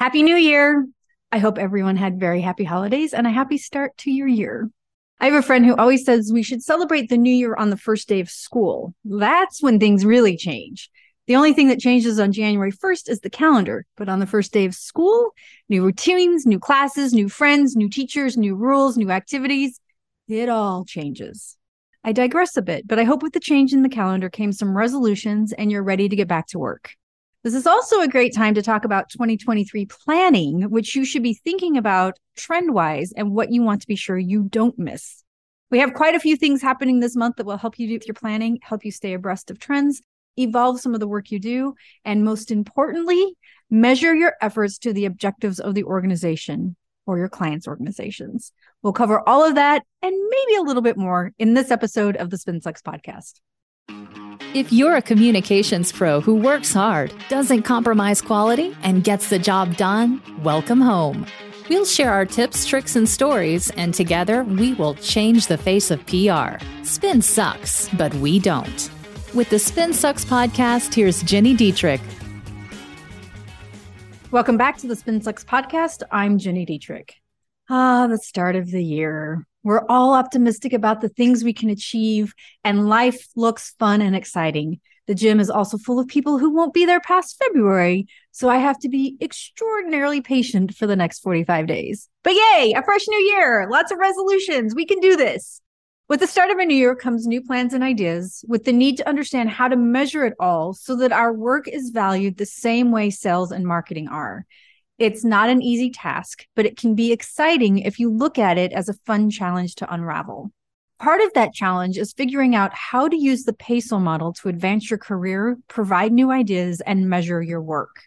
Happy New Year. I hope everyone had very happy holidays and a happy start to your year. I have a friend who always says we should celebrate the new year on the first day of school. That's when things really change. The only thing that changes on January 1st is the calendar, but on the first day of school, new routines, new classes, new friends, new teachers, new rules, new activities, it all changes. I digress a bit, but I hope with the change in the calendar came some resolutions and you're ready to get back to work. This is also a great time to talk about 2023 planning, which you should be thinking about trend wise and what you want to be sure you don't miss. We have quite a few things happening this month that will help you do with your planning, help you stay abreast of trends, evolve some of the work you do, and most importantly, measure your efforts to the objectives of the organization or your clients' organizations. We'll cover all of that and maybe a little bit more in this episode of the SpinSucks podcast. If you're a communications pro who works hard, doesn't compromise quality, and gets the job done, welcome home. We'll share our tips, tricks, and stories, and together we will change the face of PR. Spin sucks, but we don't. With the Spin Sucks podcast, here's Gini Dietrich. Welcome back to the Spin Sucks podcast. I'm Gini Dietrich. Ah, the start of the year. We're all optimistic about the things we can achieve, and life looks fun and exciting. The gym is also full of people who won't be there past February, so I have to be extraordinarily patient for the next 45 days. But yay, a fresh new year, lots of resolutions. We can do this. With the start of a new year comes new plans and ideas, with the need to understand how to measure it all so that our work is valued the same way sales and marketing are. It's not an easy task, but it can be exciting if you look at it as a fun challenge to unravel. Part of that challenge is figuring out how to use the PESO model to advance your career, provide new ideas, and measure your work.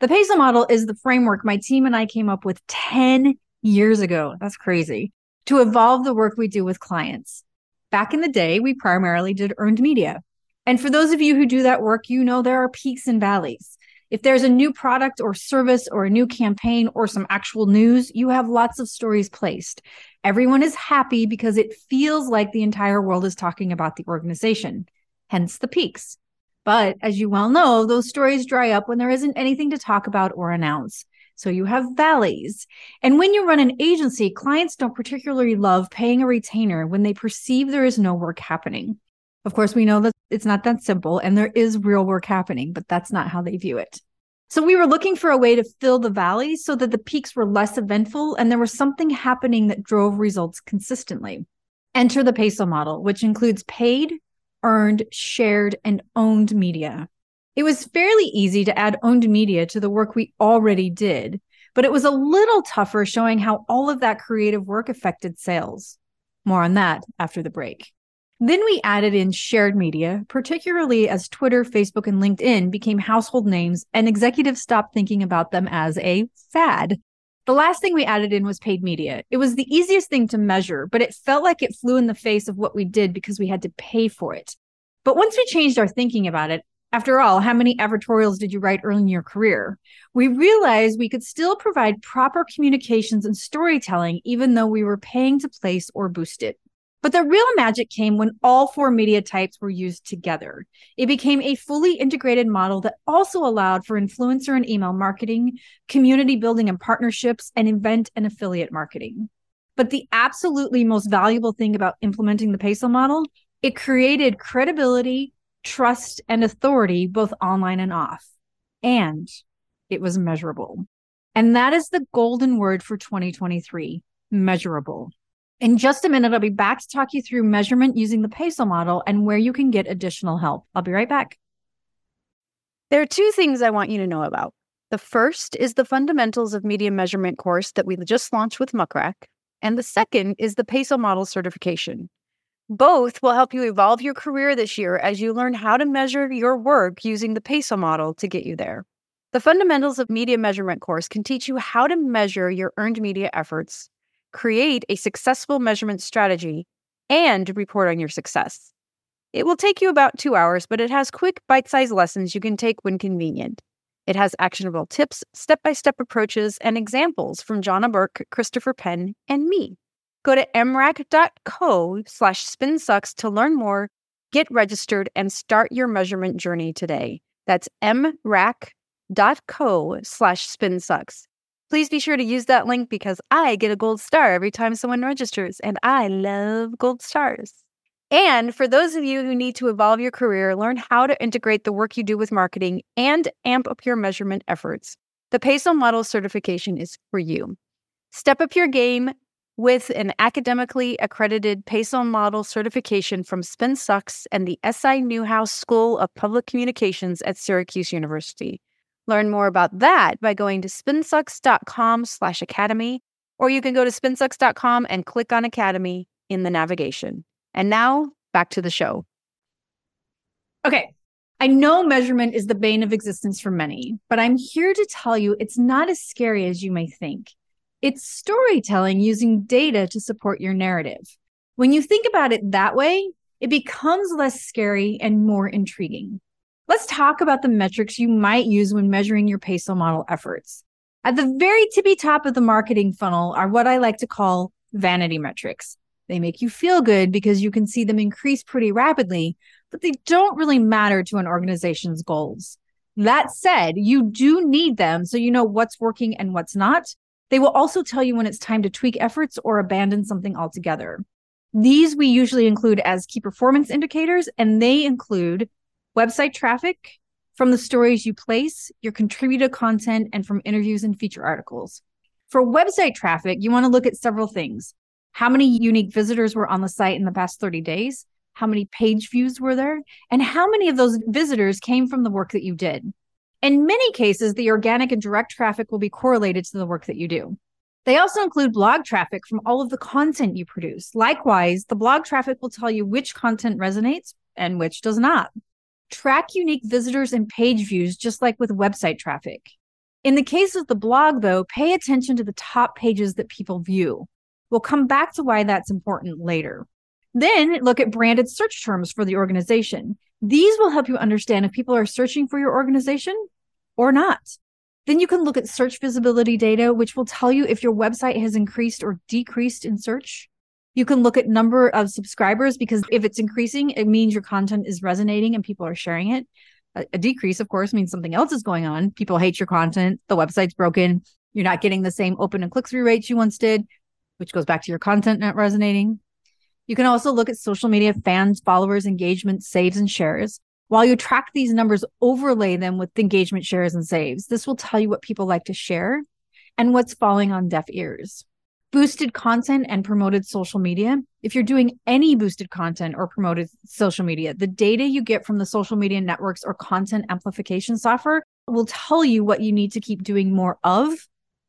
The PESO model is the framework my team and I came up with 10 years ago. That's crazy. To evolve the work we do with clients. Back in the day, we primarily did earned media. And for those of you who do that work, you know there are peaks and valleys. If there's a new product or service or a new campaign or some actual news, you have lots of stories placed. Everyone is happy because it feels like the entire world is talking about the organization, hence the peaks. But as you well know, those stories dry up when there isn't anything to talk about or announce. So you have valleys. And when you run an agency, clients don't particularly love paying a retainer when they perceive there is no work happening. Of course, we know that it's not that simple and there is real work happening, but that's not how they view it. So we were looking for a way to fill the valleys so that the peaks were less eventful and there was something happening that drove results consistently. Enter the PESO model, which includes paid, earned, shared, and owned media. It was fairly easy to add owned media to the work we already did, but it was a little tougher showing how all of that creative work affected sales. More on that after the break. Then we added in shared media, particularly as Twitter, Facebook, and LinkedIn became household names and executives stopped thinking about them as a fad. The last thing we added in was paid media. It was the easiest thing to measure, but it felt like it flew in the face of what we did because we had to pay for it. But once we changed our thinking about it, after all, how many advertorials did you write early in your career? We realized we could still provide proper communications and storytelling, even though we were paying to place or boost it. But the real magic came when all four media types were used together. It became a fully integrated model that also allowed for influencer and email marketing, community building and partnerships, and event and affiliate marketing. But the absolutely most valuable thing about implementing the PESO model, it created credibility, trust, and authority both online and off. And it was measurable. And that is the golden word for 2023 measurable. In just a minute, I'll be back to talk you through measurement using the PESO model and where you can get additional help. I'll be right back. There are two things I want you to know about. The first is the Fundamentals of Media Measurement course that we just launched with Muck Rack, and the second is the PESO model certification. Both will help you evolve your career this year as you learn how to measure your work using the PESO model to get you there. The Fundamentals of Media Measurement course can teach you how to measure your earned media efforts create a successful measurement strategy, and report on your success. It will take you about two hours, but it has quick, bite sized lessons you can take when convenient. It has actionable tips, step by step approaches, and examples from Johna Burke, Christopher Penn, and me. Go to mrac.co slash spinsucks to learn more, get registered, and start your measurement journey today. That's mrac.co slash spinsucks. Please be sure to use that link because I get a gold star every time someone registers, and I love gold stars. And for those of you who need to evolve your career, learn how to integrate the work you do with marketing and amp up your measurement efforts, the PESO Model certification is for you. Step up your game with an academically accredited PESO Model certification from SpinSucks and the SI Newhouse School of Public Communications at Syracuse University. Learn more about that by going to spinsucks.com slash academy, or you can go to spinsucks.com and click on Academy in the navigation. And now back to the show. Okay. I know measurement is the bane of existence for many, but I'm here to tell you it's not as scary as you may think. It's storytelling using data to support your narrative. When you think about it that way, it becomes less scary and more intriguing. Let's talk about the metrics you might use when measuring your PESO model efforts. At the very tippy top of the marketing funnel are what I like to call vanity metrics. They make you feel good because you can see them increase pretty rapidly, but they don't really matter to an organization's goals. That said, you do need them so you know what's working and what's not. They will also tell you when it's time to tweak efforts or abandon something altogether. These we usually include as key performance indicators, and they include website traffic from the stories you place, your contributed content, and from interviews and feature articles. For website traffic, you want to look at several things. How many unique visitors were on the site in the past 30 days? How many page views were there? And how many of those visitors came from the work that you did? In many cases, the organic and direct traffic will be correlated to the work that you do. They also include blog traffic from all of the content you produce. Likewise, the blog traffic will tell you which content resonates and which does not. Track unique visitors and page views, just like with website traffic. In the case of the blog, though, pay attention to the top pages that people view. We'll come back to why that's important later. Then look at branded search terms for the organization. These will help you understand if people are searching for your organization or not. Then you can look at search visibility data, which will tell you if your website has increased or decreased in search. You can look at number of subscribers because if it's increasing, it means your content is resonating and people are sharing it. A, a decrease, of course, means something else is going on. People hate your content. The website's broken. You're not getting the same open and click through rates you once did, which goes back to your content not resonating. You can also look at social media fans, followers, engagement, saves, and shares. While you track these numbers, overlay them with engagement, shares, and saves. This will tell you what people like to share and what's falling on deaf ears boosted content and promoted social media. If you're doing any boosted content or promoted social media, the data you get from the social media networks or content amplification software will tell you what you need to keep doing more of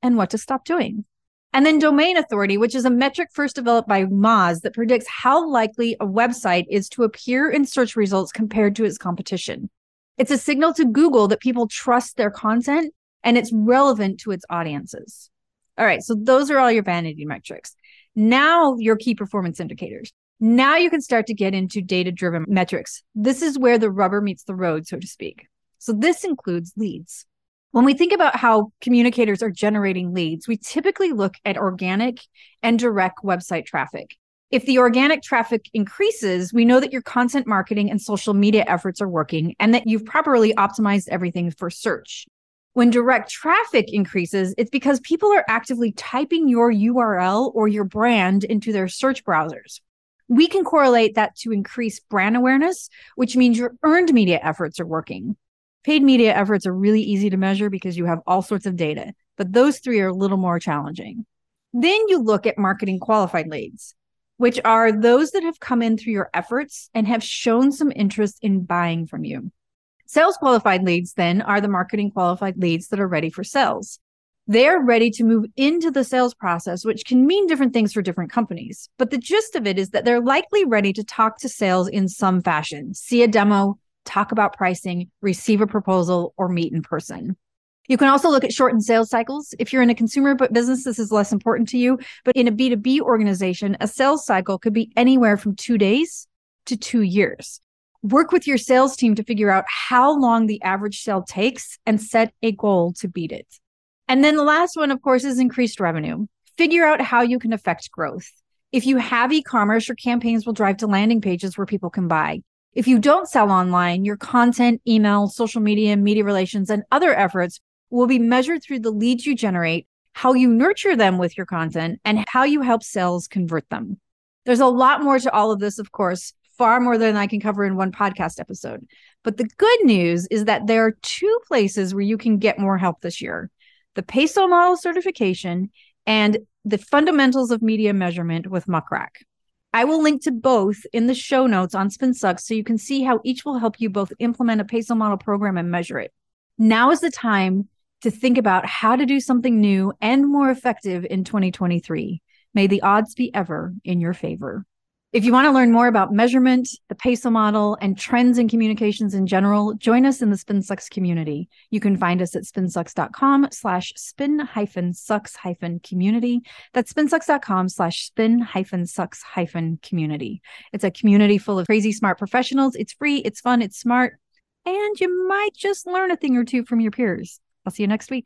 and what to stop doing. And then domain authority, which is a metric first developed by Moz that predicts how likely a website is to appear in search results compared to its competition. It's a signal to Google that people trust their content and it's relevant to its audiences. All right. So those are all your vanity metrics. Now your key performance indicators. Now you can start to get into data driven metrics. This is where the rubber meets the road, so to speak. So this includes leads. When we think about how communicators are generating leads, we typically look at organic and direct website traffic. If the organic traffic increases, we know that your content marketing and social media efforts are working and that you've properly optimized everything for search. When direct traffic increases, it's because people are actively typing your URL or your brand into their search browsers. We can correlate that to increased brand awareness, which means your earned media efforts are working. Paid media efforts are really easy to measure because you have all sorts of data, but those three are a little more challenging. Then you look at marketing qualified leads, which are those that have come in through your efforts and have shown some interest in buying from you. Sales qualified leads then are the marketing qualified leads that are ready for sales. They're ready to move into the sales process, which can mean different things for different companies. But the gist of it is that they're likely ready to talk to sales in some fashion, see a demo, talk about pricing, receive a proposal, or meet in person. You can also look at shortened sales cycles. If you're in a consumer business, this is less important to you. But in a B2B organization, a sales cycle could be anywhere from two days to two years work with your sales team to figure out how long the average sale takes and set a goal to beat it. And then the last one, of course, is increased revenue. Figure out how you can affect growth. If you have e commerce, your campaigns will drive to landing pages where people can buy. If you don't sell online, your content, email, social media, media relations, and other efforts will be measured through the leads you generate, how you nurture them with your content, and how you help sales convert them. There's a lot more to all of this, of course, far more than I can cover in one podcast episode. But the good news is that there are two places where you can get more help this year the PESO model certification and the fundamentals of media measurement with Muck Rack. I will link to both in the show notes on SpinSucks so you can see how each will help you both implement a PESO model program and measure it. Now is the time to think about how to do something new and more effective in 2023. May the odds be ever in your favor. If you want to learn more about measurement, the PESO model, and trends in communications in general, join us in the SpinSucks community. You can find us at spinsucks.com slash spin hyphen sucks hyphen community. That's spinsucks.com slash spin hyphen sucks hyphen community. It's a community full of crazy smart professionals. It's free, it's fun, it's smart, and you might just learn a thing or two from your peers. I'll see you next week.